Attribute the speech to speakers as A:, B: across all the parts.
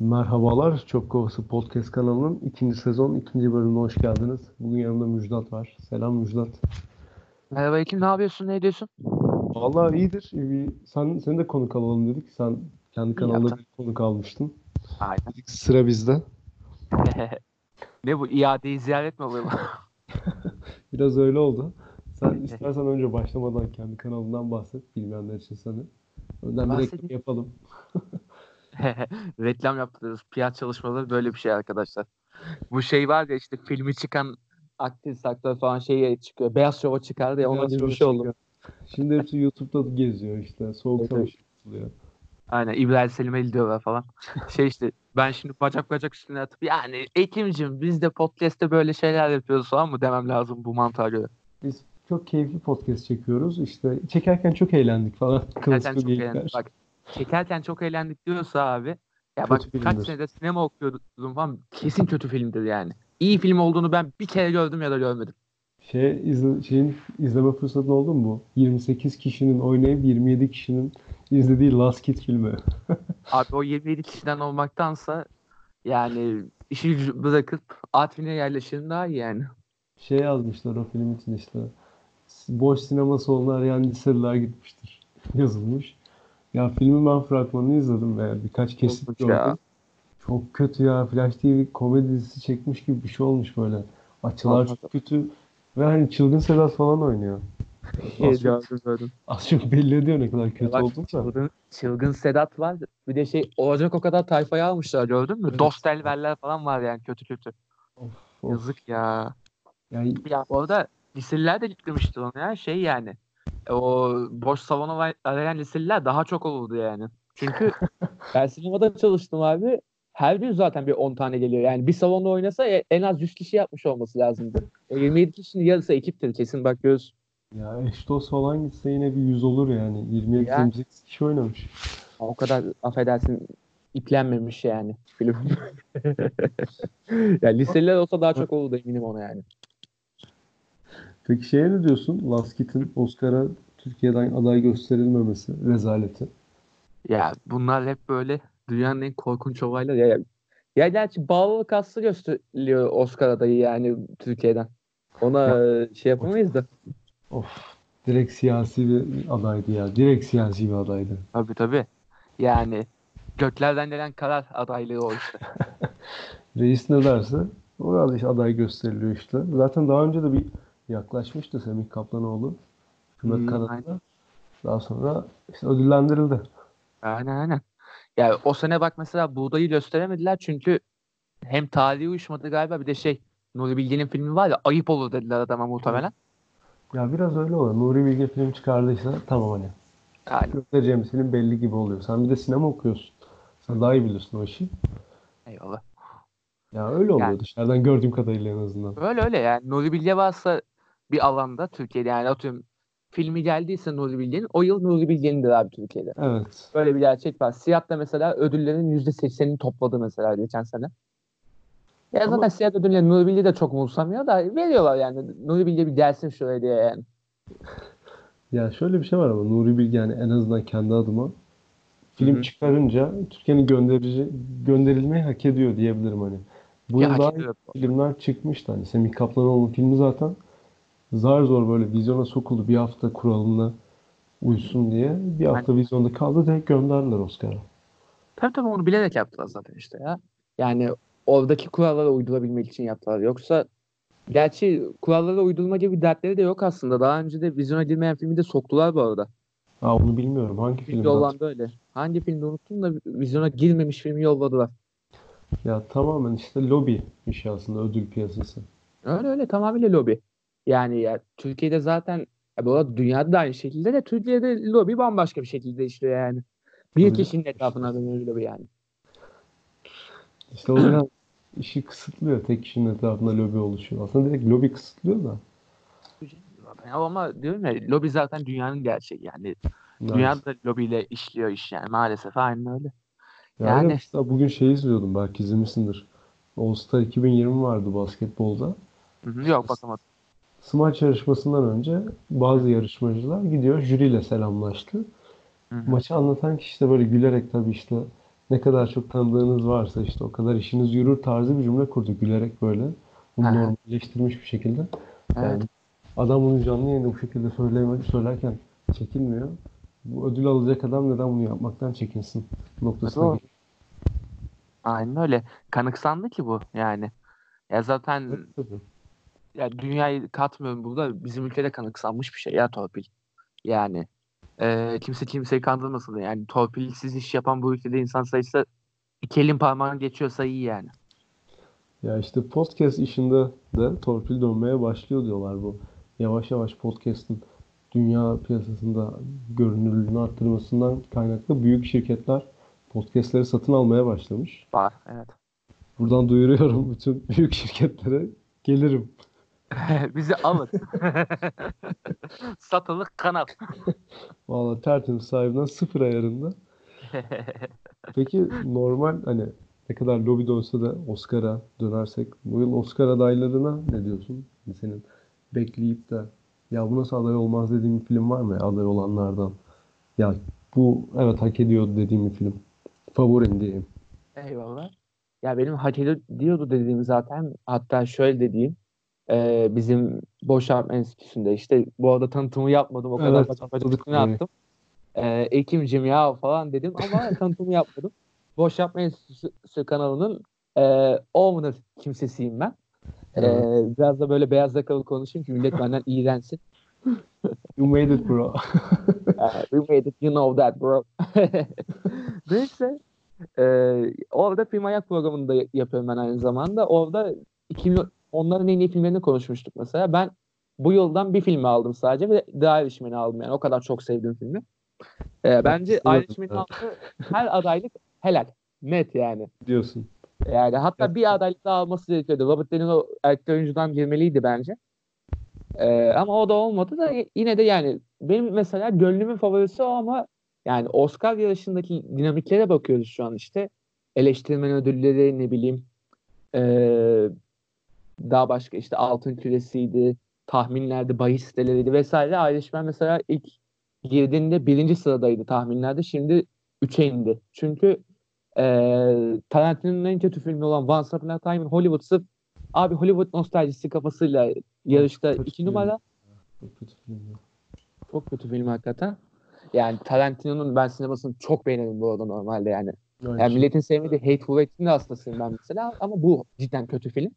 A: Merhabalar, Çok Kovası Podcast kanalının ikinci sezon ikinci bölümüne hoş geldiniz. Bugün yanımda Müjdat var. Selam Müjdat.
B: Merhaba Ekim, ne yapıyorsun, ne ediyorsun?
A: Vallahi iyidir. Bir, sen, seni de konuk alalım dedik. Sen kendi kanalında bir konuk almıştın.
B: Aynen.
A: Dedik sıra bizde.
B: ne bu, iadeyi ziyaret mi oluyor?
A: Biraz öyle oldu. Sen istersen önce başlamadan kendi kanalından bahset. Bilmeyenler için seni. Önden bir reklam yapalım.
B: Reklam yaptığınız PR çalışmaları böyle bir şey arkadaşlar. Bu şey var ya işte filmi çıkan aktrist, aktör falan şeye çıkıyor. Beyaz Şov'a çıkardı ya ona gibi bir şey oldu.
A: Şimdi hepsi YouTube'da geziyor işte. Soğuk
B: Evet,
A: savaş yapılıyor.
B: Aynen İbrahim Selim'e diyorlar falan. şey işte ben şimdi bacak bacak üstüne atıp yani Ekim'cim biz de podcast'te böyle şeyler yapıyoruz falan mı demem lazım bu mantığa göre.
A: Biz çok keyifli podcast çekiyoruz. İşte çekerken çok eğlendik falan.
B: Çekerken çok eğlendik. Bak çekerken çok eğlendik diyorsa abi. Ya
A: Kötü
B: bak
A: filmdir.
B: kaç senedir sinema okuyordum falan kesin kötü filmdir yani. İyi film olduğunu ben bir kere gördüm ya da görmedim.
A: Şey, izle, şeyin izleme fırsatın oldu mu bu? 28 kişinin oynayıp 27 kişinin izlediği Last Kid filmi.
B: Abi o 27 kişiden olmaktansa yani işi bırakıp Artvin'e yerleşirin daha iyi yani.
A: Şey yazmışlar o film için işte. Boş sinema salonu arayan liseliler gitmiştir. Yazılmış. Ya filmin ben fragmanını izledim ve birkaç kesit gördüm. Çok kötü ya. Flash TV komedi dizisi çekmiş gibi bir şey olmuş böyle. Açılar
B: Anladım.
A: çok kötü. Ve hani Çılgın Sedat falan oynuyor. Az çok, az çok belli ediyor ne kadar kötü olduğunu
B: çılgın, çılgın Sedat var. Bir de şey olacak o kadar tayfayı almışlar gördün mü?
A: Evet.
B: Dost elverler falan var yani kötü kötü.
A: Of, of.
B: Yazık ya.
A: Yani
B: Ya orada liseliler de yıklamıştır onu ya şey yani. E, O boş salona var- arayan liseliler daha çok olurdu yani. Çünkü ben sinemada çalıştım abi. Her gün zaten bir 10 tane geliyor. Yani bir salonda oynasa e- en az 100 kişi yapmış olması lazımdı. O 27 kişinin yarısı ekiptir kesin bak göz.
A: Ya eş dost falan gitse yine bir 100 olur yani. 27
B: Yani.
A: 28 kişi oynamış.
B: O kadar affedersin iplenmemiş yani film. yani liseliler olsa daha çok olurdu eminim ona yani.
A: Peki şeye ne diyorsun? Last Kid'in Oscar'a Türkiye'den aday gösterilmemesi rezaleti.
B: Ya bunlar hep böyle dünyanın en korkunç olayları. Ya, ya gerçi bağlılık hastası gösteriliyor Oscar adayı yani Türkiye'den. Ona e, şey yapamayız da.
A: Of. Direkt siyasi bir adaydı ya. Direkt siyasi bir adaydı.
B: Tabii tabii. Yani göklerden gelen karar adaylığı o işte.
A: Reis ne derse o aday, aday gösteriliyor işte. Zaten daha önce de bir yaklaşmıştı Semih Kaplanoğlu. Hükümet
B: Hmm,
A: kanadında.
B: aynen.
A: Daha sonra işte ödüllendirildi.
B: Aynen aynen. Ya o sene bak mesela Buğday'ı gösteremediler çünkü hem tarihi uyuşmadı galiba bir de şey Nuri Bilge'nin filmi var ya ayıp olur dediler adama muhtemelen.
A: Ya biraz öyle oluyor. Nuri Bilge film çıkardıysa tamam hani.
B: Yani
A: Göstereceğimiz film belli gibi oluyor. Sen bir de sinema okuyorsun. Sen daha iyi biliyorsun o işi.
B: eyvallah.
A: Ya öyle oluyor
B: Yani-
A: dışarıdan gördüğüm kadarıyla en azından.
B: Öyle öyle yani Nuri Bilge varsa bir alanda Türkiye'de yani atıyorum filmi geldiyse Nuri Bilge'nin o yıl Nuri Bilge'nindir abi Türkiye'de.
A: Evet.
B: Böyle bir gerçek var. Siyah da mesela ödüllerin %80'ini topladı mesela geçen sene. Ya
A: Ama-
B: zaten Siyah ödülleri Nuri Bilge de çok umursamıyor da veriyorlar yani. Nuri Bilge bir gelsin şuraya diye yani.
A: Ya şöyle bir şey var ama Nuri Bilge yani en azından kendi adıma film
B: Hı hı.
A: çıkarınca Türkiye'nin gönderici gönderilmeyi hak ediyor diyebilirim hani. Bu
B: Ya
A: yıl daha filmler çıkmıştı hani Semih Kaplanoğlu'nun filmi zaten zar zor böyle vizyona sokuldu bir hafta kuralına uysun diye bir hafta vizyonda kaldı direkt gönderdiler Oscar'a.
B: Tabii tabii onu bilerek yaptılar zaten işte ya. Yani oradaki kurallara uydurabilmek için yaptılar. Yoksa gerçi kurallara uydurma gibi bir dertleri de yok aslında. Daha önce de vizyona girmeyen filmi de soktular bu arada.
A: Ha onu bilmiyorum hangi
B: Film yollandı öyle. Hangi filmde unuttum da vizyona girmemiş filmi yolladılar.
A: Ya tamamen işte lobi işi aslında ödül piyasası.
B: Öyle öyle tamamıyla lobi. Yani ya Türkiye'de zaten ya bu arada dünyada da aynı şekilde de Türkiye'de lobi bambaşka bir şekilde işliyor yani. Bir
A: Tabii.
B: kişinin etrafına dönüyor lobi yani.
A: İşte o biraz işi kısıtlıyor. Tek kişinin etrafında lobi oluşuyor. Aslında direkt lobi kısıtlıyor da.
B: Ya ama diyorum ya lobi zaten dünyanın gerçeği yani.
A: Yani,
B: Dünyada da lobiyle işliyor iş yani maalesef aynen öyle.
A: yani
B: yani-
A: mesela bugün şey izliyordum belki izlemişsindir. All Star 2020 vardı basketbolda.
B: Hı hı, Yok bakamadım.
A: Smaç yarışmasından önce bazı yarışmacılar gidiyor jüriyle selamlaştı.
B: Hı hı.
A: Maçı anlatan kişi de böyle gülerek tabii işte ne kadar çok tanıdığınız varsa işte o kadar işiniz yürür tarzı bir cümle kurdu gülerek böyle. Bunu
B: Aha.
A: normalleştirmiş bir şekilde.
B: Evet.
A: Yani adam bunu canlı yayında bu şekilde söyleme, söylerken çekinmiyor. Bu ödül alacak adam neden bunu yapmaktan çekinsin noktasına
B: Doğru. Aynen öyle. Kanıksandı ki bu yani. Ya zaten
A: Evet, tabii.
B: Ya dünyayı katmıyorum burada. Bizim ülkede kanıksanmış bir şey ya torpil. Yani e, kimse kimseyi kandırmasın da yani torpilsiz iş yapan bu ülkede insan sayısı iki elin parmağını geçiyorsa iyi yani.
A: Ya işte podcast işinde de torpil dönmeye başlıyor diyorlar bu. Yavaş yavaş podcast'ın dünya piyasasında görünürlüğünü arttırmasından kaynaklı büyük şirketler podcast'leri satın almaya başlamış.
B: Var evet.
A: Buradan duyuruyorum bütün büyük şirketlere gelirim.
B: Bizi alın. Satılık kanal.
A: Valla tertemiz sahibinden sıfır ayarında. Peki normal hani ne kadar lobi dönse de Oscar'a dönersek bu yıl Oscar adaylarına ne diyorsun? Hani Senin bekleyip de ya bu nasıl aday olmaz dediğin bir film var mı ya aday olanlardan? Ya bu evet hak ediyor dediğim bir film. Favorin diyeyim.
B: Eyvallah. Ya benim hak ediyordu dediğim zaten hatta şöyle dediğim e, bizim Boşanma Enstitüsü'nde işte bu arada tanıtımı yapmadım o kadar
A: Evet, orayı.
B: attım. E, Ekim'cim ya falan dedim ama tanıtımı yapmadım. Boşanma Enstitüsü kanalının e, owner kimsesiyim ben. E,
A: Evet.
B: biraz da böyle beyaz yakalı konuşayım ki millet benden iğrensin.
A: You made it bro.
B: Uh, we made it, you know that bro. Neyse. Ee, orada film ayak programında y- yapıyorum ben aynı zamanda. Orada 2000, onların en iyi filmlerini konuşmuştuk mesela. Ben bu yıldan bir filmi aldım sadece ve The Irishman'ı aldım yani. O kadar çok sevdiğim filmi. Ee, bence
A: evet.
B: aldığı her adaylık helal. Net yani.
A: diyorsun.
B: Yani hatta bir adaylık daha alması gerekiyordu. Robert De Niro erkek oyuncudan girmeliydi bence. Ee, ama o da olmadı da yine de yani benim mesela gönlümün favorisi o ama yani Oscar yarışındaki dinamiklere bakıyoruz şu an işte. Eleştirmen ödülleri ne bileyim ee, daha başka işte altın küresiydi, tahminlerde bahis siteleriydi vesaire. Irishman mesela ilk girdiğinde birinci sıradaydı tahminlerde. Şimdi üçe indi. Çünkü ee, Tarantino'nun en kötü filmi olan Once Upon a Time in Hollywood sırf abi Hollywood nostaljisi kafasıyla yarışta
A: kötü
B: iki numara.
A: Çok kötü film.
B: Çok kötü film hakikaten. Yani Tarantino'nun ben sinemasını çok beğenirim bu arada normalde yani. Yani
A: şey.
B: milletin sevmediği Hateful Eight'in de hastasıyım ben mesela ama bu cidden kötü film.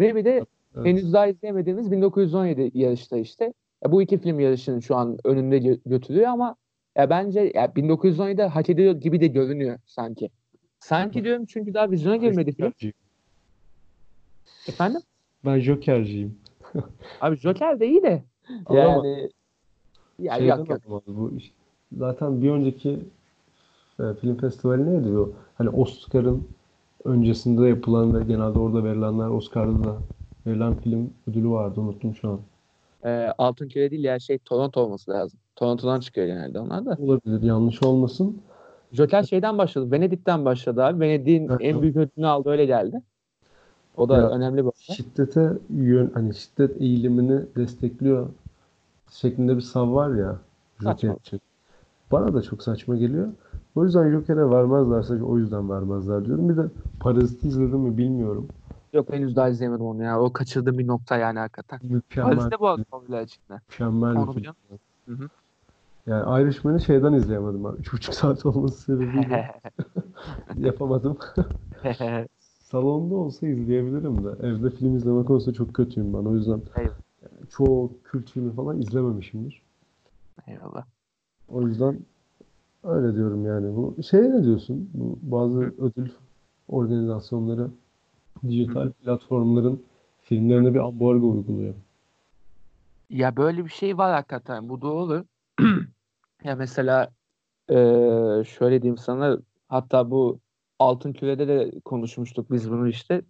B: Ve bir de
A: Evet.
B: henüz daha izleyemediğimiz 1917 yarışta işte. Ya bu iki film yarışını şu an önünde gö- götürüyor ama ya bence ya 1917 hak ediyor gibi de görünüyor sanki. Sanki diyorum çünkü daha vizyona girmedi film. Efendim?
A: Ben Joker'ciyim.
B: Abi Joker de iyi de. Yani ya
A: Şeyden
B: yok yok.
A: bu iş. Zaten bir önceki e, film festivali neydi bu? Hani Oscar'ın öncesinde yapılan ve genelde orada verilenler Oscar'da da verilen film ödülü vardı. Unuttum şu an.
B: Ee, Altın Küre değil ya şey Toronto olması lazım. Toronto'dan çıkıyor genelde onlar da.
A: Olabilir. Yanlış olmasın.
B: Joker şeyden başladı. Venedik'ten başladı abi. Venedik'in
A: Evet.
B: en büyük ödülünü aldı öyle geldi. O da
A: Ya,
B: önemli bir olay.
A: Şiddete yön hani şiddet eğilimini destekliyor şeklinde bir sav var ya Joker için. Bana da çok saçma geliyor. O yüzden Joker'e vermezler sadece o yüzden vermezler diyorum. Bir de Parazit'i izledim mi bilmiyorum.
B: Yok henüz daha izleyemedim onu ya. O kaçırdığım bir nokta yani hakikaten.
A: Mükemmel,
B: Paris'te bu favoriler içinde.
A: mükemmel bir
B: Onu. Hı hı.
A: Yani Irishman'ı şeyden izleyemedim ben. Üç buçuk saat olması sebebiyle yapamadım. Salonda olsa izleyebilirim de. Evde film izleme konusunda çok kötüyüm ben. O yüzden
B: Eyvallah.
A: çoğu kült filmi falan izlememişimdir.
B: Eyvallah.
A: O yüzden öyle diyorum yani. Bu şeye ne diyorsun? Bu bazı ödül organizasyonları dijital platformların filmlerine bir ambargo uyguluyor.
B: Ya böyle bir şey var hakikaten. Bu doğru. ya mesela eee, şöyle diyeyim sana hatta bu Altın Küre'de de konuşmuştuk biz bunu işte.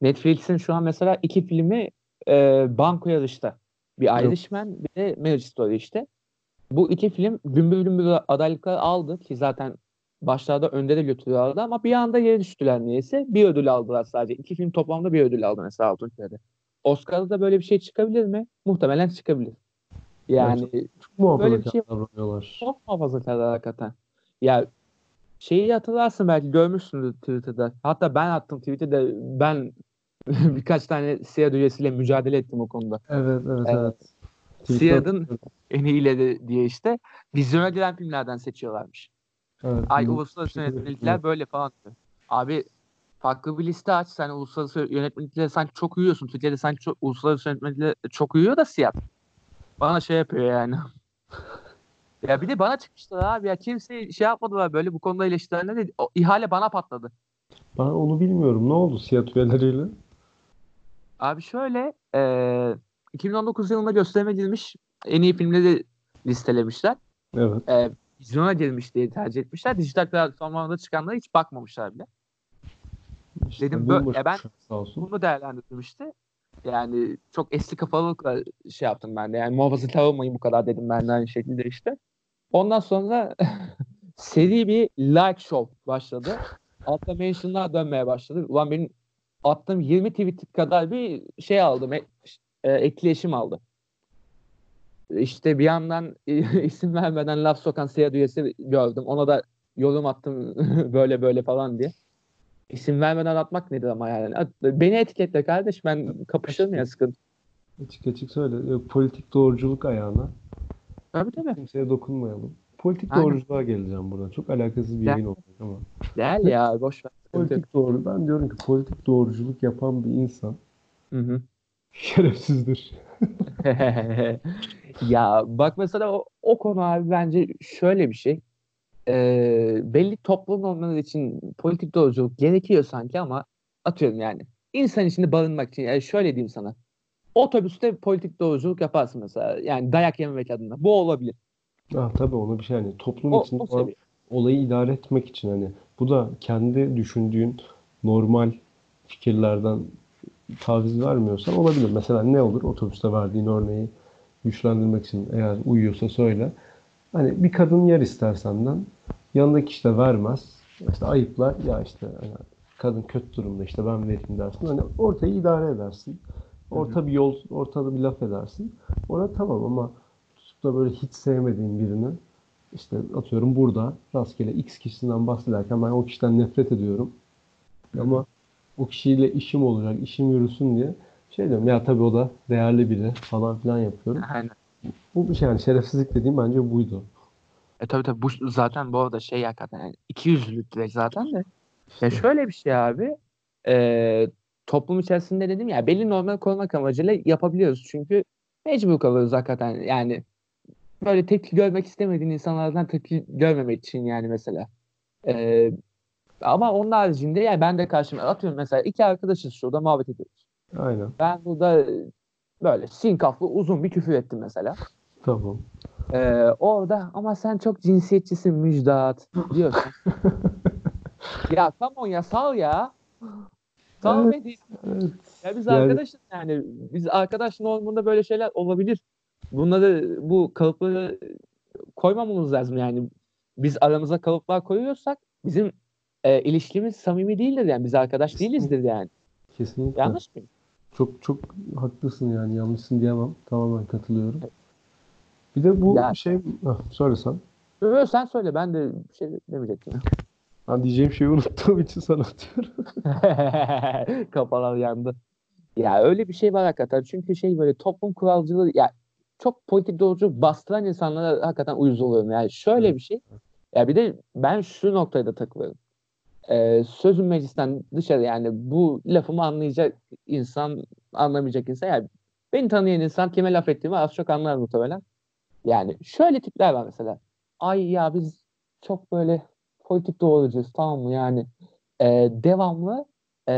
B: Netflix'in şu an mesela iki filmi eee banko yarışta. Bir. Irishman bir de Marriage Story işte. Bu iki film gümbür gümbür adaylıklar aldı ki zaten başlarda önde de götürüyorlardı ama bir anda yere düştüler niyeyse. Bir ödül aldılar sadece. İki film toplamda bir ödül aldı mesela Altın Küre'de. Oscar'da da böyle bir şey çıkabilir mi? Muhtemelen çıkabilir. Yani
A: Muhafazakar
B: bir şey-
A: davranıyorlar.
B: çok muhafazakarlar hakikaten. Ya Şeyi hatırlarsın belki görmüşsündür Twitter'da. Hatta ben attım Twitter'da ben birkaç tane Sead üyesiyle mücadele ettim o konuda.
A: Evet, evet,
B: Evet.
A: evet.
B: Sead'ın en iyileri diye işte vizyona giren filmlerden seçiyorlarmış.
A: Evet,
B: Ay
A: bu-
B: uluslararası
A: şey-
B: yönetmelikler böyle falan. Abi farklı bir liste aç. Sen uluslararası yönetmeliklere sanki çok uyuyorsun. Türkiye'de sanki çok, uluslararası yönetmeliklere çok uyuyor da Siyah. Bana şey yapıyor yani. ya bir de bana çıkmışlar abi ya kimse şey yapmadılar böyle bu konuda eleştirilenler de o ihale bana patladı.
A: Ben onu bilmiyorum. Ne oldu Siyah üyeleriyle?
B: Abi şöyle eee 2019 yılında gösterime girmiş en iyi filmleri listelemişler.
A: Evet.
B: Eee vizyona girmiş diye tercih etmişler. Dijital platformlarda çıkanlara hiç bakmamışlar bile.
A: İşte
B: Dedim,
A: boomer
B: bö- ya ben-. Bunu değerlendirdim işte. Yani çok eski kafalılıkla şey yaptım ben de. Yani muhafazakar olmayın bu kadar dedim ben de aynı şekilde işte. Ondan sonra seri bir like show başladı. Altta mentionlar dönmeye başladı. Ulan benim attığım 20 tweet kadar bir şey aldım. e- e, etkileşim aldı. İşte bir yandan isim vermeden laf sokan seyir üyesi gördüm. Ona da yorum attım böyle böyle falan diye. İsim vermeden atmak nedir ama yani. At- Beni etiketle kardeş ben kapışırım ya sıkıntı.
A: Açık açık söyle. Politik doğruculuk ayağına.
B: Tabii tabii.
A: Kimseye dokunmayalım. Politik
B: Aynen.
A: doğruculuğa geleceğim buradan. Çok alakasız bir yayın olacak ama.
B: Değil ya boş ver.
A: Politik doğru. Ben diyorum ki politik doğruculuk yapan bir insan
B: Hı hı.
A: şerefsizdir.
B: Ya bak mesela o, o konu abi bence şöyle bir şey. Ee, belli toplum normları için politik doğruculuk gerekiyor sanki ama atıyorum yani. insan içinde barınmak için yani şöyle diyeyim sana. Otobüste politik doğruculuk yaparsın mesela. Yani dayak yememek adına. Bu olabilir.
A: Ah tabii onu bir şey hani toplum
B: O,
A: içinde
B: o seviye.
A: olayı idare etmek için hani bu da kendi düşündüğün normal fikirlerden taviz vermiyorsan olabilir. Mesela ne olur otobüste verdiğin örneği güçlendirmek için eğer uyuyorsa söyle. Hani bir kadın yer ister senden. Yanındaki kişi de vermez. İşte ayıplar. Ya işte hani kadın kötü durumda işte ben vereyim dersin. Hani ortayı idare edersin. Orta bir yol, ortada bir laf edersin. Ona tamam ama tutup da böyle hiç sevmediğin birini işte atıyorum burada rastgele X kişisinden bahsederken ben o kişiden nefret ediyorum. Ama o kişiyle işim olacak, işim yürüsün diye şey diyorum ya tabii o da değerli biri falan filan yapıyorum.
B: Aynen.
A: Bu bir şey yani şerefsizlik dediğim bence buydu.
B: E tabii tabii bu zaten bu arada şey hakikaten yani 200'lük direkt zaten de. Ya şöyle bir şey abi. E, toplum içerisinde dedim ya belli normal korumak amacıyla yapabiliyoruz. Çünkü mecbur kalıyoruz hakikaten. Yani böyle tepki görmek istemediğin insanlardan tepki görmemek için yani mesela. E, ama onun haricinde yani ben de karşıma atıyorum mesela iki arkadaşız şurada muhabbet ediyoruz.
A: Aynen.
B: Ben burada böyle sinkaflı uzun bir küfür ettim mesela.
A: Tamam.
B: Ee, orada ama sen çok cinsiyetçisin Müjdat diyorsun. ya on ya sal ya. Sal
A: Evet. Evet.
B: Ya biz
A: Yani-
B: arkadaşız yani. Biz arkadaş normunda böyle şeyler olabilir. Bunları bu kalıpları koymamamız lazım yani. Biz aramıza kalıplar koyuyorsak bizim e, ilişkimiz samimi değildir yani. Biz arkadaş değilizdir yani.
A: Kesinlikle.
B: Yanlış mıyım?
A: Çok çok haklısın yani yanlışsın diyemem. Tamamen katılıyorum. Bir de bu
B: Ya-
A: şey ah, söyle sen.
B: Ö, sen söyle ben de bir şey demeyecektim.
A: Ben diyeceğim şeyi unuttuğum için sana atıyorum.
B: Kafalar yandı. Ya öyle bir şey var hakikaten. Çünkü şey böyle toplum kuralcılığı ya çok politik doğrucu bastıran insanlara hakikaten uyuz oluyorum. Yani şöyle bir şey. Ya bir de ben şu noktaya da takılıyorum. Ee, sözüm meclisten dışarı yani bu lafımı anlayacak insan anlamayacak insan yani beni tanıyan insan kime laf ettiğimi az çok anlar muhtemelen. Yani şöyle tipler var mesela. Ay ya biz çok böyle politik doğrucuyuz tamam mı yani e, devamlı e,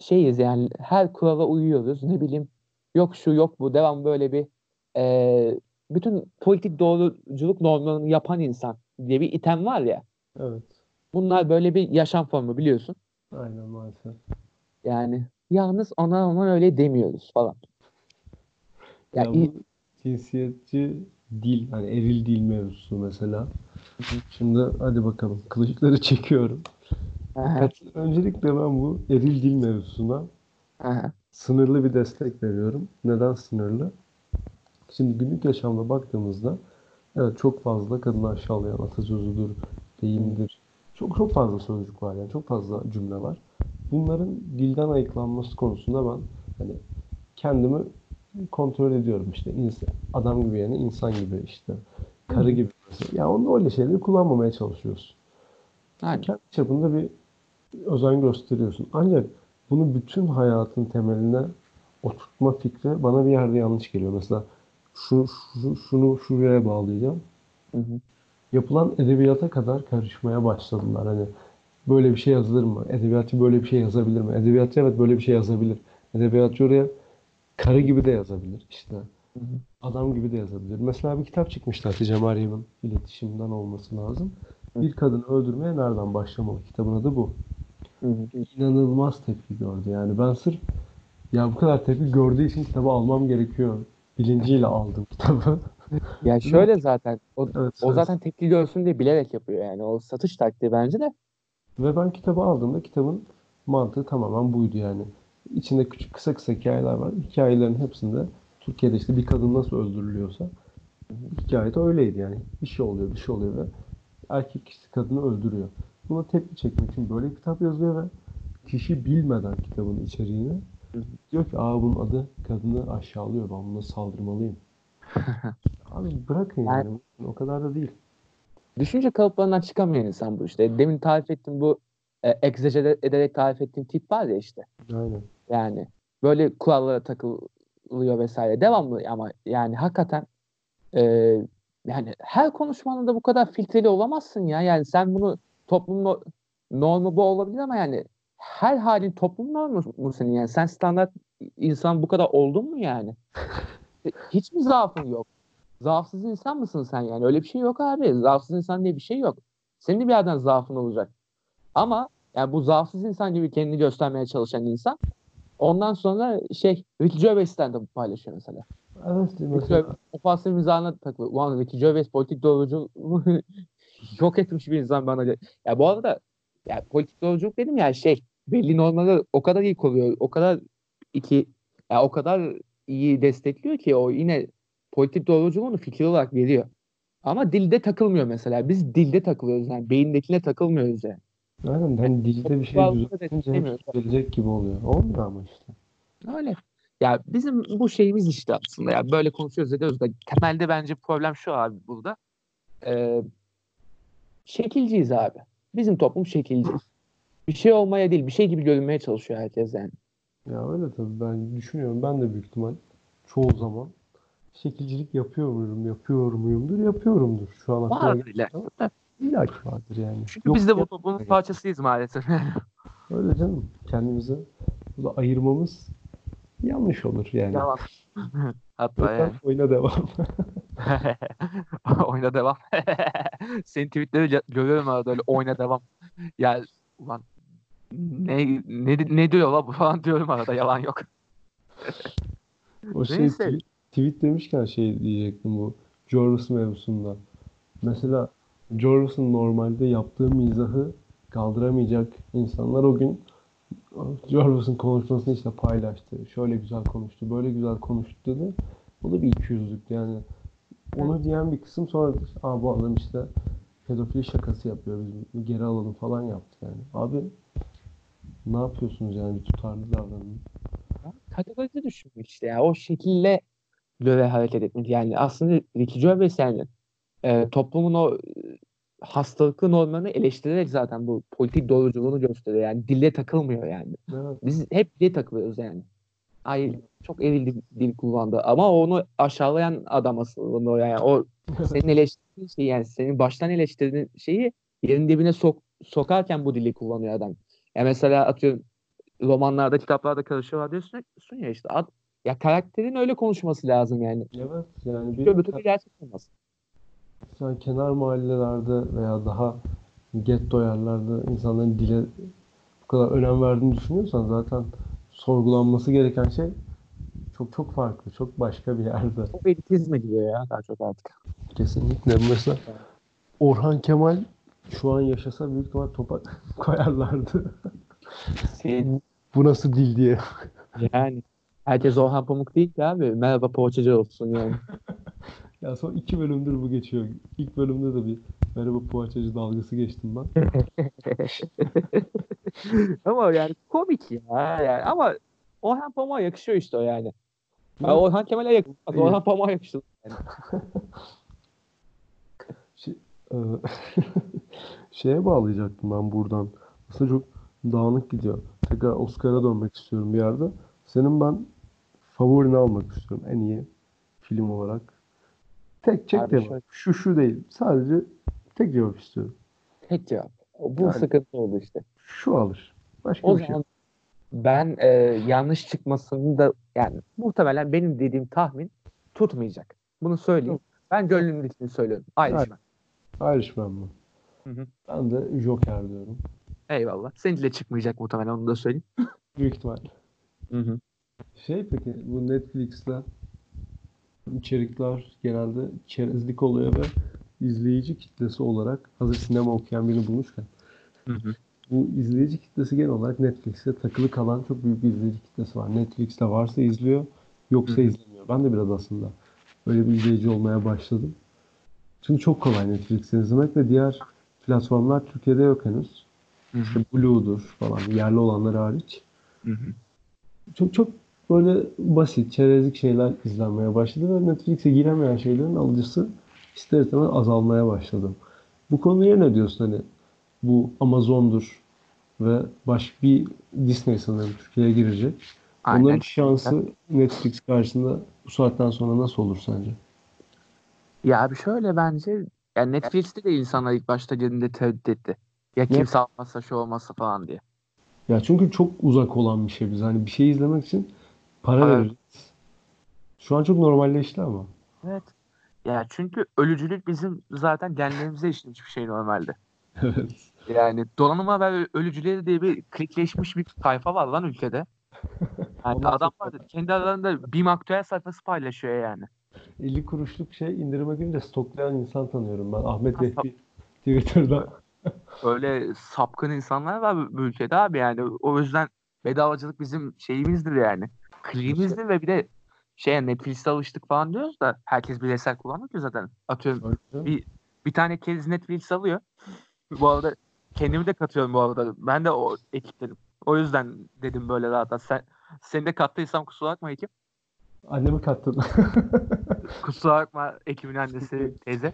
B: şeyiz yani her kurala uyuyoruz ne bileyim yok şu yok bu devam böyle bir e, bütün politik doğruculuk normlarını yapan insan diye bir item var ya
A: Evet.
B: Bunlar böyle bir yaşam formu biliyorsun
A: Aynen maalesef.
B: yani yalnız ona aman öyle demiyoruz falan. Ya
A: Ya bu cinsiyetçi dil, hani eril dil mevzusu mesela. Şimdi hadi bakalım kılıçları çekiyorum.
B: Aha,
A: öncelikle ben bu eril dil mevzusuna
B: aha.
A: sınırlı bir destek veriyorum. Neden sınırlı? Şimdi günlük yaşamda baktığımızda Evet çok fazla kadını aşağılayan atasözüdür, deyimdir. Çok çok fazla sözcük var yani çok fazla cümle var. Bunların dilden ayıklanması konusunda ben hani kendimi kontrol ediyorum işte insan, adam gibi yani insan gibi işte karı gibi. Ya onu öyle şeyleri kullanmamaya çalışıyorsun.
B: Yani
A: Kendi çapında bir özen gösteriyorsun. Ancak bunu bütün hayatın temeline oturtma fikri bana bir yerde yanlış geliyor. Mesela şu, şu şunu şuraya bağlayacağım.
B: Hı hı.
A: Yapılan edebiyata kadar karışmaya başladılar. Hani böyle bir şey yazılır mı? Edebiyatçı böyle bir şey yazabilir mi? Edebiyatçı evet böyle bir şey yazabilir. Edebiyatçı oraya karı gibi de yazabilir işte.
B: Hı hı.
A: Adam gibi de yazabilir. Mesela bir kitap çıkmıştı Hatice Meryem'in iletişimden olması lazım. Bir kadını öldürmeye nereden başlamalı? Kitabın adı bu. İnanılmaz tepki gördü. Yani ben sırf ya bu kadar tepki gördüğü için kitabı almam gerekiyor. Bilinciyle aldım kitabı.
B: Ya şöyle zaten o,
A: Evet,
B: o
A: evet.
B: zaten tepki görsün diye bilerek yapıyor yani. O satış taktiği bence de.
A: Ve ben kitabı aldığımda kitabın mantığı tamamen buydu yani. İçinde küçük kısa kısa hikayeler var. Hikayelerin hepsinde Türkiye'de işte bir kadın nasıl öldürülüyorsa hikayede öyleydi yani. Bir şey oluyor, bir şey oluyor ve erkek kişi kadını öldürüyor. Buna tepki çekmek için böyle bir kitap yazıyor ve kişi bilmeden kitabın içeriğini diyor ki aa bunun adı kadını aşağılıyor ben buna saldırmalıyım. Abi bırakın yani. O kadar da değil.
B: Düşünce kalıplarından çıkamayan insan bu işte. Demin tarif ettiğim bu e, egzajere ederek tarif ettiğim tip var ya işte.
A: Aynen.
B: Yani böyle kurallara takılıyor vesaire. Devamlı ama yani hakikaten e, yani her konuşmanın da bu kadar filtreli olamazsın ya. Yani sen bunu toplum no- normu bu olabilir ama yani her halin toplum normu mu senin yani? Sen standart insan bu kadar oldun mu yani? Hiç mi zaafın yok? Zaafsız insan mısın sen yani? Öyle bir şey yok abi. Zaafsız insan diye bir şey yok. Senin de bir yerden zaafın olacak. Ama yani bu zaafsız insan gibi kendini göstermeye çalışan insan ondan sonra şey Ricky Gervais'ten de paylaşıyor mesela.
A: Evet mesela
B: ofansif mizahına takılıyor. Ulan Ricky Gervais politik doğrucu yok etmiş bir insan bana. Ya bu arada ya politik doğruculuk dedim ya şey belli normları o kadar iyi koruyor. O kadar iki ya o kadar iyi destekliyor ki o yine politik doğruculuğunu fikir olarak veriyor. Ama dilde takılmıyor mesela. Biz dilde takılıyoruz yani. Beyindekine takılmıyoruz yani.
A: Aynen hani dilde bir şey düzeltince gelecek gibi oluyor. Olmuyor ama işte.
B: Öyle. Ya bizim bu şeyimiz işte aslında ya böyle konuşuyoruz ediyoruz da temelde bence problem şu abi burada. Ee, şekilciyiz abi. Bizim toplum şekilci. Bir şey olmaya değil bir şey gibi görünmeye çalışıyor herkes yani.
A: Ya öyle tabii ben düşünüyorum. Ben de büyük ihtimal çoğu zaman şekilcilik yapıyor muyum, yapıyor muyumdur, yapıyorumdur. Şu an aklıma
B: Vardır
A: ama illa ki vardır yani.
B: Çünkü
A: Yok
B: biz de bu toplumun parçasıyız maalesef.
A: Öyle canım. Kendimizi burada ayırmamız yanlış olur yani.
B: Devam. Hatta yani.
A: oyuna devam.
B: oyna devam. Senin tweetleri gö- görüyorum arada öyle oyna devam. Ya ulan ne, ne, ne diyor la bu falan diyorum arada yalan yok.
A: O şey
B: Neyse.
A: tweet, tweet demişken şey diyecektim bu Jorvis mevzusunda. Mesela Jorvis'in normalde yaptığı mizahı kaldıramayacak insanlar o gün Jorvis'in konuşmasını işte paylaştı. Şöyle güzel konuştu, böyle güzel konuştu dedi. Bu da bir ikiyüzlülük yani. Onu diyen bir kısım sonra Aa, bu adam işte pedofili şakası yapıyor biz geri alalım falan yaptı yani. Abi ne yapıyorsunuz yani bir tutarlı davranın.
B: Kategoride düşünmek işte ya. O şekilde göre hareket etmek. Yani aslında Ricky Gervais yani e, toplumun o e, hastalıklı normlarını eleştirerek zaten bu politik doğruculuğunu gösteriyor. Yani dille takılmıyor yani.
A: Evet.
B: Biz hep dile takılıyoruz yani. Ay çok eril dil, dil kullandı ama onu aşağılayan adam aslında o yani. O senin eleştirdiğin şey yani senin baştan eleştirdiğin şeyi yerin dibine sok, sokarken bu dili kullanıyor adam. Ya mesela atıyorum romanlarda, kitaplarda karışıyorlar diyorsun ya işte. Ad, ya karakterin öyle konuşması lazım yani.
A: Evet yani bir
B: Öbür türlü gerçek olmaz.
A: sen kenar mahallelerde veya daha getto yerlerde insanların dile bu kadar önem verdiğini düşünüyorsan zaten sorgulanması gereken şey çok çok farklı, çok başka bir yerde.
B: Çok elitizme gidiyor ya daha çok artık.
A: Kesinlikle. Mesela Orhan Kemal şu an yaşasa büyük ihtimal topa koyarlardı.
B: Senin,
A: Bu nasıl dil diye.
B: yani herkes Orhan Pamuk değil ki abi. Merhaba poğaçacı olsun yani.
A: Ya son iki bölümdür bu geçiyor. İlk bölümde de bir merhaba poğaçacı dalgası geçtim ben.
B: ama yani komik ya. Yani. Ama Orhan Pamuk'a yakışıyor işte o yani. Ya Orhan Kemal'e.
A: İyi.
B: Orhan Pamuk'a yakışır. Yani.
A: Ee, şeye bağlayacaktım ben buradan. Aslında çok dağınık gidiyor. Tekrar Oscar'a dönmek istiyorum bir yerde. Senin ben favorini almak istiyorum. En iyi film olarak. Tek çek
B: şöyle-
A: Şu şu değil. Sadece tek cevap istiyorum.
B: Tek cevap. Bu
A: Yani-
B: sıkıntı oldu işte.
A: Şu alır. Başka
B: O
A: bir şey.
B: zaman ben e, yanlış çıkmasını da yani muhtemelen benim dediğim tahmin tutmayacak. Bunu söyleyeyim. Ben gönlümdekini söylüyorum. Ayrışma.
A: Irishman mı?
B: Hı hı.
A: Ben de Joker diyorum.
B: Eyvallah. Seninki de çıkmayacak muhtemelen onu da söyleyeyim.
A: Büyük ihtimal.
B: Hı hı.
A: Şey peki bu Netflix'te içerikler genelde çerezlik oluyor ve izleyici kitlesi olarak hazır sinema okuyan birini bulmuşken
B: Hı hı.
A: bu izleyici kitlesi genel olarak Netflix'e takılı kalan çok büyük bir izleyici kitlesi var. Netflix'te varsa izliyor, yoksa
B: Hı hı.
A: izlemiyor. Ben de biraz aslında öyle bir izleyici olmaya başladım. Çünkü çok kolay Netflix'ten izlemek ve diğer platformlar Türkiye'de yok henüz.
B: Hı hı.
A: İşte Blue'dur falan yerli olanlar hariç.
B: Hı hı.
A: Çok çok böyle basit, çerezlik şeyler izlenmeye başladı ve Netflix'e giremeyen şeylerin alıcısı ister istemez azalmaya başladı. Bu konuya ne diyorsun hani bu Amazon'dur ve baş bir Disney sanırım Türkiye'ye girecek.
B: Aynen.
A: Onların şansı Netflix karşısında bu saatten sonra nasıl olur sence?
B: Ya abi şöyle bence yani Netflix'te de insanlar ilk başta geldiğinde tereddüt etti. Ya kimse almazsa şu olmazsa falan diye.
A: Ya çünkü çok uzak olan bir şey biz. Hani bir şey izlemek için para
B: Para.
A: veririz. Şu an çok normalleşti ama.
B: Evet. Ya çünkü ölücülük bizim zaten genlerimize işlemiş bir şey normalde.
A: Evet.
B: Yani donanım haber ölücüleri diye bir klikleşmiş bir sayfa var lan ülkede. Yani adamlar da kendi aralarında BİM aktüel sayfası paylaşıyor yani.
A: 50 kuruşluk şey indirime girince stoklayan insan tanıyorum ben. Ahmet Vehbi Twitter'da.
B: Öyle sapkın insanlar var bu, ülkede abi yani. O yüzden bedavacılık bizim şeyimizdir yani. Kliğimizdir ve bir de şey Netflix'e alıştık falan diyoruz da herkes bireysel kullanmıyor ki zaten. Atıyorum Bir- bir tane kez Netflix alıyor. Bu arada kendimi de katıyorum bu arada. Ben de o ekiptenim. O yüzden dedim böyle rahat. Sen, seni de kattıysam kusura bakma ekip.
A: Annemi kattın.
B: Kusura bakma ekibin annesi teyze.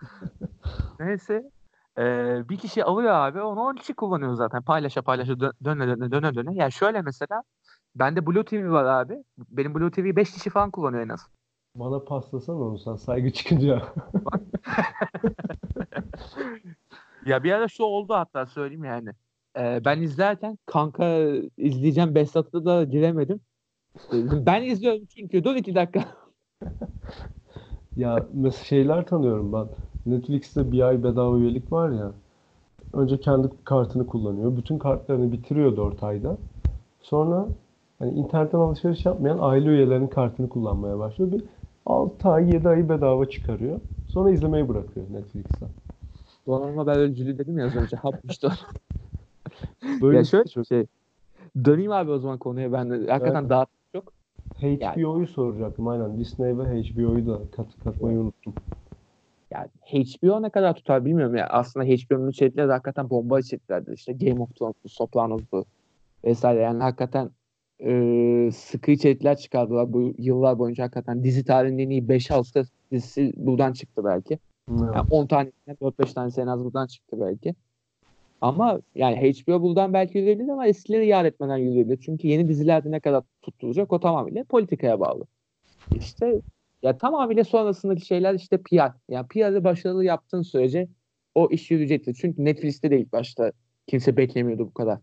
B: Neyse. Ee, bir kişi alıyor abi. Onu 10 kişi kullanıyor zaten. Paylaşa paylaşa dö- döne döne döne döne. Yani şöyle mesela bende Blue TV var abi. Benim Blue TV 5 kişi falan kullanıyor en az.
A: Bana paslasana onu sen saygı çıkınca.
B: Ya bir ara şu oldu hatta söyleyeyim yani. Ee, ben izlerken kanka izleyeceğim Behzat'ı da giremedim. Ben izliyorum çünkü dur iki dakika.
A: Ya mesela şeyler tanıyorum ben. Netflix'te bir ay bedava üyelik var ya. Önce kendi kartını kullanıyor. Bütün kartlarını bitiriyor 4 ayda. Sonra hani internetten alışveriş yapmayan aile üyelerinin kartını kullanmaya başlıyor. Bir 6 ay 7 ay bedava çıkarıyor. Sonra izlemeyi bırakıyor Netflix'ten.
B: Donanma ben ölücülüğü dedim ya az önce. Hapmıştı.
A: Böyle
B: ya şöyle
A: çok
B: şey. Döneyim abi o zaman konuya ben hakikaten
A: Evet.
B: dağıt.
A: HBO'yu soracaktım aynen. Disney ve HBO'yu da kat, katmayı unuttum.
B: Yani HBO ne kadar tutar bilmiyorum ya. Aslında HBO'nun içerikleri hakikaten bomba içeriklerdi. İşte Game of Thrones'u, Sopranos'u vesaire. Yani hakikaten e, sıkı içerikler çıkardılar bu yıllar boyunca hakikaten. Dizi tarihinin en iyi 5-6 dizisi buradan çıktı belki.
A: Evet.
B: Yani 10 tanesinden 4-5 tanesi en az buradan çıktı belki. Ama yani HBO buradan belki yürüyebilir ama eskileri yad etmeden yürüyebilir. Çünkü yeni dizilerde ne kadar tutturacak o tamamıyla politikaya bağlı. İşte ya tamamıyla sonrasındaki şeyler işte PR. Yani PR'ı başarılı yaptığın sürece o iş yürüyecektir. Çünkü Netflix'te de ilk başta kimse beklemiyordu bu kadar.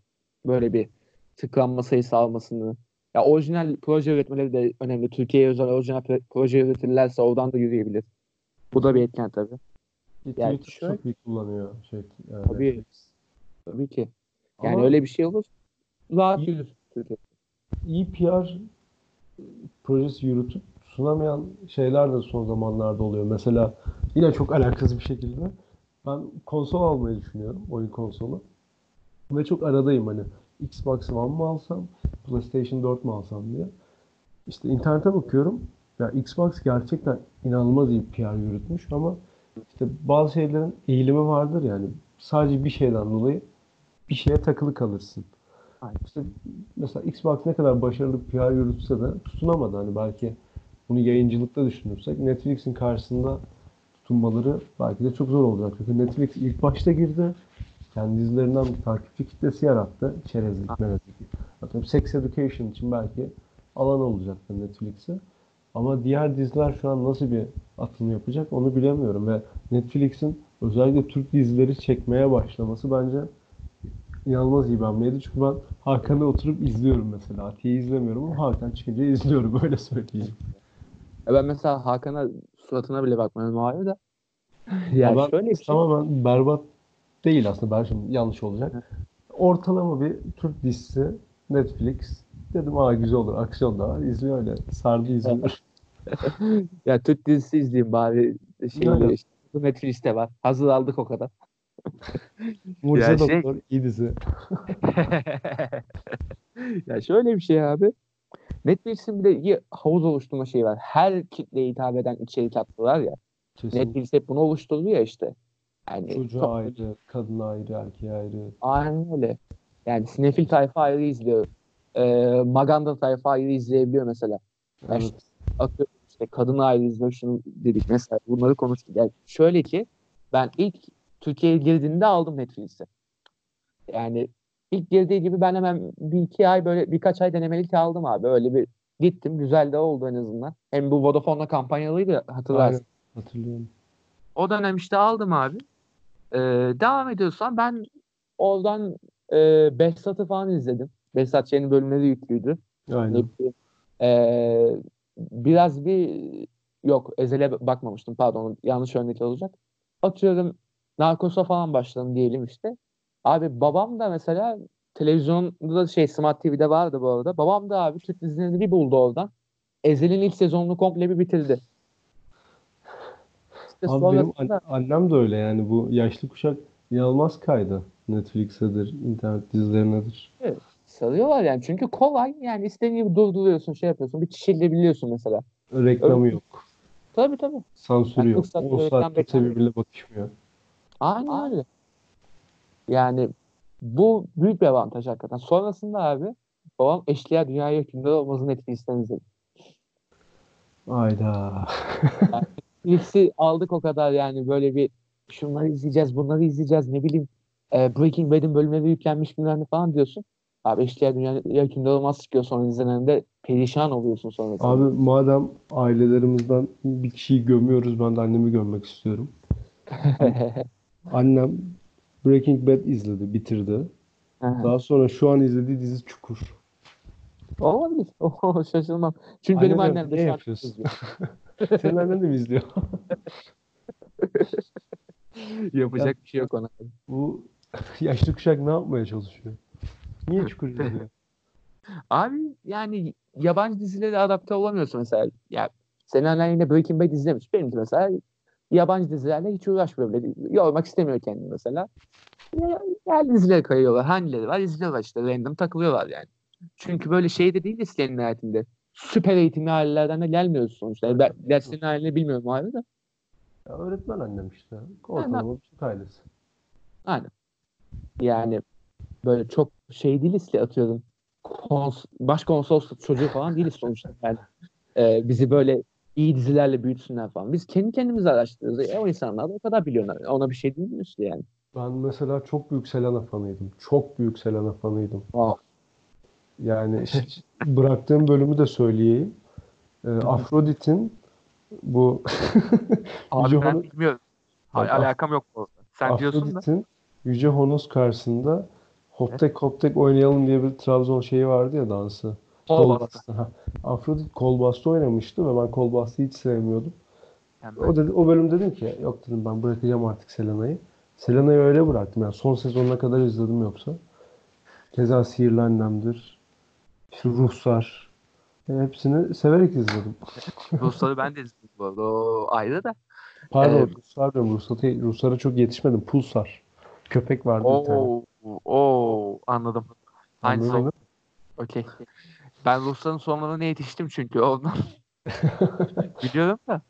B: Böyle bir tıklanma sayısı almasını. Ya orijinal proje üretmeleri de önemli. Türkiye'ye özel orijinal pro- proje üretirlerse oradan da yürüyebilir. Bu da bir etken tabii. Yani şöyle-
A: çok iyi kullanıyor şey. yani
B: Tabii.
A: Netflix.
B: Tabii ki. Yani
A: Ama
B: öyle bir şey olur. Rahat
A: İyi-
B: yürür Türkiye.
A: iyi PR projesi yürütüp sunamayan şeyler de son zamanlarda oluyor. Mesela yine çok alakasız bir şekilde ben konsol almayı düşünüyorum. Oyun konsolu. Ve çok aradayım hani Xbox One mı alsam, PlayStation 4 mu alsam diye. İşte internete bakıyorum. Ya Xbox gerçekten inanılmaz iyi PR yürütmüş ama işte bazı şeylerin eğilimi vardır yani. Sadece bir şeyden dolayı bir şeye takılı kalırsın.
B: Aynen.
A: İşte mesela Xbox ne kadar başarılı PR yürütse de tutunamadı. Hani belki bunu yayıncılıkta düşünürsek Netflix'in karşısında tutunmaları belki de çok zor olacak. Çünkü Netflix ilk başta girdi. Kendi dizilerinden bir takipçi kitlesi yarattı. Çerezlik, melezlik. Atıyorum Sex Education için belki alan olacaktı Netflix'e. Ama diğer diziler şu an nasıl bir atılım yapacak onu bilemiyorum. Ve Netflix'in özellikle Türk dizileri çekmeye başlaması bence inanılmaz iyi bir hamleydi. Çünkü ben Hakan'ı oturup izliyorum mesela. Atiye'yi izlemiyorum ama Hakan çıkınca izliyorum. Öyle söyleyeyim.
B: Ya ben mesela Hakan'a suratına bile bakmıyorum abi da.
A: Ya ben
B: şöyle bir şey.
A: tamamen berbat değil aslında. Ben şimdi yanlış olacak. Ortalama bir Türk dizisi Netflix. Dedim aa güzel olur. Aksiyon da var. İzliyor öyle. Sardı izliyor.
B: Ya Türk dizisi izleyeyim bari. Şey işte. Netflix'te var. Hazır aldık o kadar.
A: Mucize
B: Ya şey-
A: Doktor iyi dizi.
B: ya şöyle bir şey abi. Netflix'in bir de iyi havuz oluşturma şeyi var. Her kitleye hitap eden içerik attılar ya.
A: Kesinlikle.
B: Netflix hep bunu oluşturdu ya işte. Yani
A: Çocuğa
B: çok-
A: ayrı, kadına ayrı, erkeğe ayrı.
B: Aynen öyle. Yani sinefil tayfa ayrı izliyor. Ee, Maganda tayfa ayrı izleyebiliyor mesela.
A: Evet.
B: işte atıyorum işte kadın ayrı izliyor şunu dedik mesela bunları konuştuk. Yani şöyle ki ben ilk Türkiye'ye girdiğinde aldım Netflix'i. Yani ilk girdiği gibi ben hemen bir iki ay böyle birkaç ay denemelik aldım abi. Öyle bir gittim. Güzel de oldu en azından. Hem bu Vodafone'la kampanyalıydı ya, hatırlarsın.
A: Aynen. Hatırlıyorum.
B: O dönem işte aldım abi. Ee, devam ediyorsan ben oradan e, Behzat'ı falan izledim. Behzat Ç'nin bölümleri yüklüydü.
A: Aynen.
B: Ee, biraz bir yok Ezel'e bakmamıştım pardon yanlış örnek olacak. Atıyorum Narcos'a falan başladım diyelim işte. Abi babam da mesela televizyonda da şey Smart TV'de vardı bu arada. Babam da abi Türk dizilerini bir buldu oradan. Ezel'in ilk sezonunu komple bir bitirdi. İşte
A: Abi benim an- annem de öyle yani bu yaşlı kuşak inanılmaz kaydı. Netflix'edir, internet dizilerinedir.
B: Sarıyorlar yani. Çünkü kolay. Yani istediğin gibi durduruyorsun, şey yapıyorsun. Bir çişilebiliyorsun mesela.
A: Reklamı
B: Öyle-
A: yok.
B: Tabii tabii.
A: Sansürü
B: Yani
A: yok.
B: 40 saat
A: 10
B: reklam
A: saat kimse
B: beklemiyor.
A: birbirine bakışmıyor.
B: Aynen öyle. Yani bu büyük bir avantaj hakikaten. Sonrasında abi babam Eşkıya Dünyaya Hükümdar olmasını Netflix'ten izledi.
A: Ayda.
B: Netflix'i aldık o kadar yani böyle bir şunları izleyeceğiz, bunları izleyeceğiz ne bileyim e, Breaking Bad'in bölümleri yüklenmiş bilmem falan diyorsun. Abi Eşkıya Dünyaya Hükümdar olmaz çıkıyor sonra izlenende perişan oluyorsun sonrasında.
A: Abi madem ailelerimizden bir kişiyi gömüyoruz ben de annemi gömmek istiyorum. Annem Breaking Bad izledi, bitirdi. Daha sonra şu an izlediği dizi Çukur.
B: Olabilir. Oo, şaşırmam. Çünkü benim annem de
A: "Ne
B: an
A: yapıyorsun?"
B: izliyor.
A: Senin annen de mi izliyor?
B: Yapacak bir şey yok ona.
A: Bu yaşlı kuşak ne yapmaya çalışıyor? Niye Çukur izliyor?
B: Abi yani yabancı dizilere adapte olamıyorsun mesela. Ya senin annen yine Breaking Bad izlemiş. Benimki mesela yabancı dizilerle hiç uğraşmıyor bile. Yormak istemiyor kendini mesela. Her dizilere kayıyorlar. Hangileri var izliyorlar işte. Random takılıyorlar yani. Çünkü böyle şey de değil de senin hayatında. Süper eğitimli ailelerden de gelmiyoruz sonuçta. Yani ben derslerin halini bilmiyorum abi de.
A: Ya öğretmen annem işte. Ortalama bir ailesi.
B: Aynen. Yani böyle çok şey değiliz ki atıyorum. Kons başkonsolosluk çocuğu falan değiliz sonuçta. Yani e, bizi böyle iyi dizilerle büyütsünler falan. Biz kendi kendimizi araştırıyoruz. E, o insanlar da o kadar biliyorlar. Ona bir şey demiyoruz ki yani.
A: Ben mesela çok büyük Selena fanıydım. Çok büyük Selena fanıydım.
B: Wow.
A: Yani işte bıraktığım bölümü de söyleyeyim. Ee, Afrodit'in bu
B: Abi
A: Yüce
B: ben
A: Honos-
B: bilmiyorum.
A: Bak,
B: Al- alakam yok bu arada. Sen diyorsun da.
A: Afrodit'in Yüce Honos karşısında Hoptek Hoptek oynayalım diye bir Trabzon şeyi vardı ya dansı.
B: Kol
A: Kol
B: bastı.
A: bastı. Ha. Afrodit kol bastı oynamıştı ve ben kol bastı hiç sevmiyordum.
B: Yani
A: O, dedi, o bölüm dedim ki yok dedim ben bırakacağım artık Selena'yı. Selena'yı öyle bıraktım yani son sezonuna kadar izledim yoksa. Keza Sihirli Annem'dir. İşte Ruhsar. E, hepsini severek izledim.
B: Rusları ben de izledim bu arada. O ayrı da.
A: Pardon
B: Evet.
A: Ruhsar diyorum. Ruhsar'a, Ruhsar'a çok yetişmedim. Pulsar. Köpek vardı bir tane.
B: Oo, oo, anladım.
A: Anladın
B: oldu. Okey. Ben Rusların sonlarına yetiştim çünkü ondan. Biliyorum da.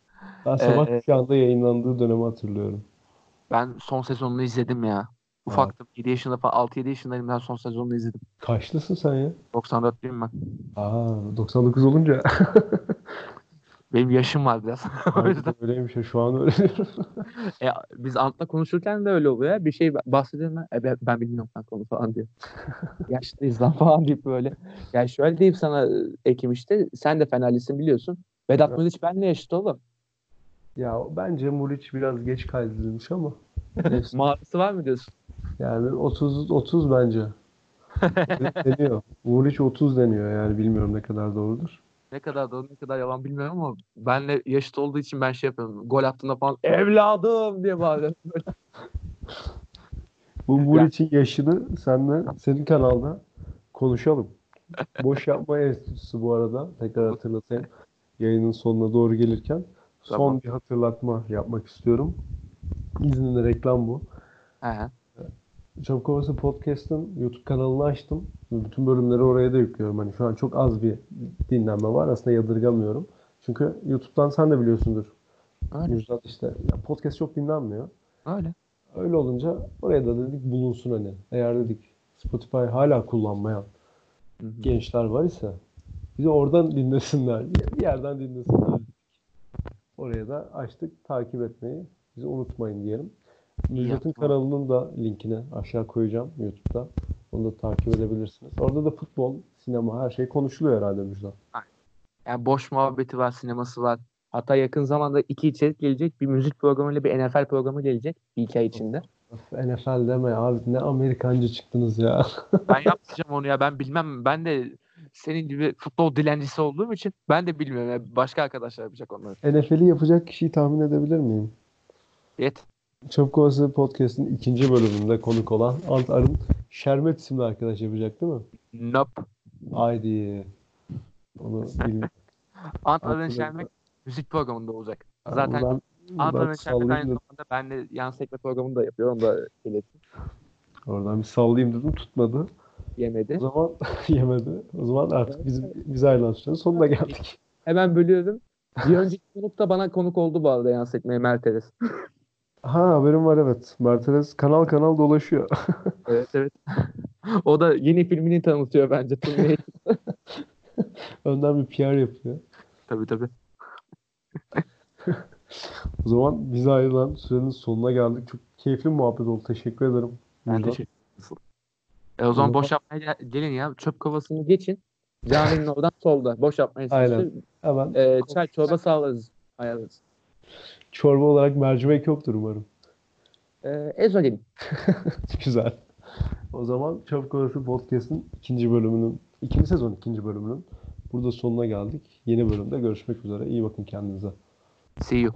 A: Ben sabah
B: Ee,
A: kuşağında yayınlandığı dönemi hatırlıyorum.
B: Ben son sezonunu izledim ya. Ufaktım. 7 yaşında falan 6-7 yaşındayım ben son sezonunu izledim.
A: Kaçlısın sen ya?
B: 94'lüyüm ben.
A: Aa 99 olunca.
B: Benim yaşım var biraz. o yüzden.
A: öyleymiş ya şu an öğreniyorum.
B: E, biz Ant'la konuşurken de öyle oluyor. Bir şey bahsediyorum ben. E, ben, ben bilmiyorum kanka onu falan diyor. Yaşlıyız lan falan deyip böyle. Yani şöyle diyeyim sana e, Ekim işte. Sen de Fenerlisin biliyorsun. Vedat
A: Evet.
B: Muriç benle yaşıt oğlum.
A: Ya bence Muriç biraz geç kaydedilmiş ama.
B: Mağarası var mı diyorsun?
A: Yani 30 30 bence. deniyor. Muriç 30 deniyor yani bilmiyorum ne kadar doğrudur.
B: Ne kadar doğru ne kadar yalan bilmiyorum ama benle yaşıt olduğu için ben şey yapıyorum. Gol attığında falan evladım diye bağırıyorum.
A: Bu Muriç'in yaşını senle senin kanalda konuşalım. Boş Yapma Enstitüsü bu arada. Tekrar hatırlatayım. Yayının sonuna doğru gelirken son
B: Tamam.
A: bir hatırlatma yapmak istiyorum. İzninle reklam bu.
B: He.
A: Çabuk Ovası Podcast'ın YouTube kanalını açtım. Bütün bölümleri oraya da yüklüyorum. Hani şu an çok az bir dinlenme var. Aslında yadırgamıyorum. Çünkü YouTube'dan sen de biliyorsundur.
B: Öyle.
A: Müjdat işte. Ya podcast çok dinlenmiyor.
B: Öyle.
A: Öyle olunca oraya da dedik bulunsun hani. Eğer dedik Spotify hala kullanmayan
B: Hı hı.
A: gençler var ise bizi oradan dinlesinler. Bir yerden dinlesinler. Oraya da açtık. Takip etmeyi bizi unutmayın diyelim. Müjdat'ın kanalının da linkini aşağı koyacağım YouTube'da. Onu da takip edebilirsiniz. Orada da futbol, sinema her şey konuşuluyor herhalde Müjdat.
B: Yani boş muhabbeti var, sineması var. Hatta yakın zamanda iki içerik gelecek. Bir müzik programıyla bir NFL programı gelecek. Bir iki ay içinde.
A: Of, NFL deme abi ne Amerikancı çıktınız ya.
B: Ben yapmayacağım onu ya. Ben bilmem. Ben de senin gibi futbol dilencisi olduğum için ben de bilmiyorum. Başka arkadaşlar yapacak onları.
A: NFL'i yapacak kişiyi tahmin edebilir miyim?
B: Yet.
A: Çabuk Ovası Podcast'ın ikinci bölümünde konuk olan Ant Arın Şerbet isimli arkadaş yapacak değil mi?
B: Nope.
A: Haydi. Onu bilmiyorum.
B: Antların
A: Aklımda-
B: Şermek müzik programında olacak. Zaten Antların
A: buradan
B: Şermek aynı
A: dedim.
B: zamanda benle yan sekme programını da yapıyor. Onu da ilettim.
A: Oradan bir sallayayım dedim tutmadı.
B: Yemedi.
A: O zaman yemedi. O zaman artık bizim biz ayrılan sürenin sonuna geldik.
B: Hemen bölüyorum. Bir önceki konuk da bana konuk oldu bu arada yan sekmeye Mertedes.
A: Ha haberim var evet. Mercedes kanal kanal dolaşıyor.
B: Evet evet. o da yeni filmini tanıtıyor bence. Turneyi.
A: Önden bir PR yapıyor.
B: tabii tabii.
A: O zaman biz ayrılan sürenin sonuna geldik. Çok keyifli bir muhabbet oldu. Teşekkür ederim.
B: Ben
A: Müjdat.
B: teşekkür ederim. E o zaman
A: zaman-
B: boş yapmaya gel- gelin ya. Çöp kovasını geçin. Caminin oradan solda. Boş yapmaya
A: Aynen.
B: çalışın.
A: Hemen
B: E, çay çorba sağlarız. Ayarlarız.
A: Çorba olarak mercimek yoktur umarım.
B: E, ezolin.
A: Güzel. O zaman Çabuk Orası Podcast'ın ikinci bölümünün, ikinci sezon ikinci bölümünün burada sonuna geldik. Yeni bölümde görüşmek üzere. İyi bakın kendinize.
B: See you.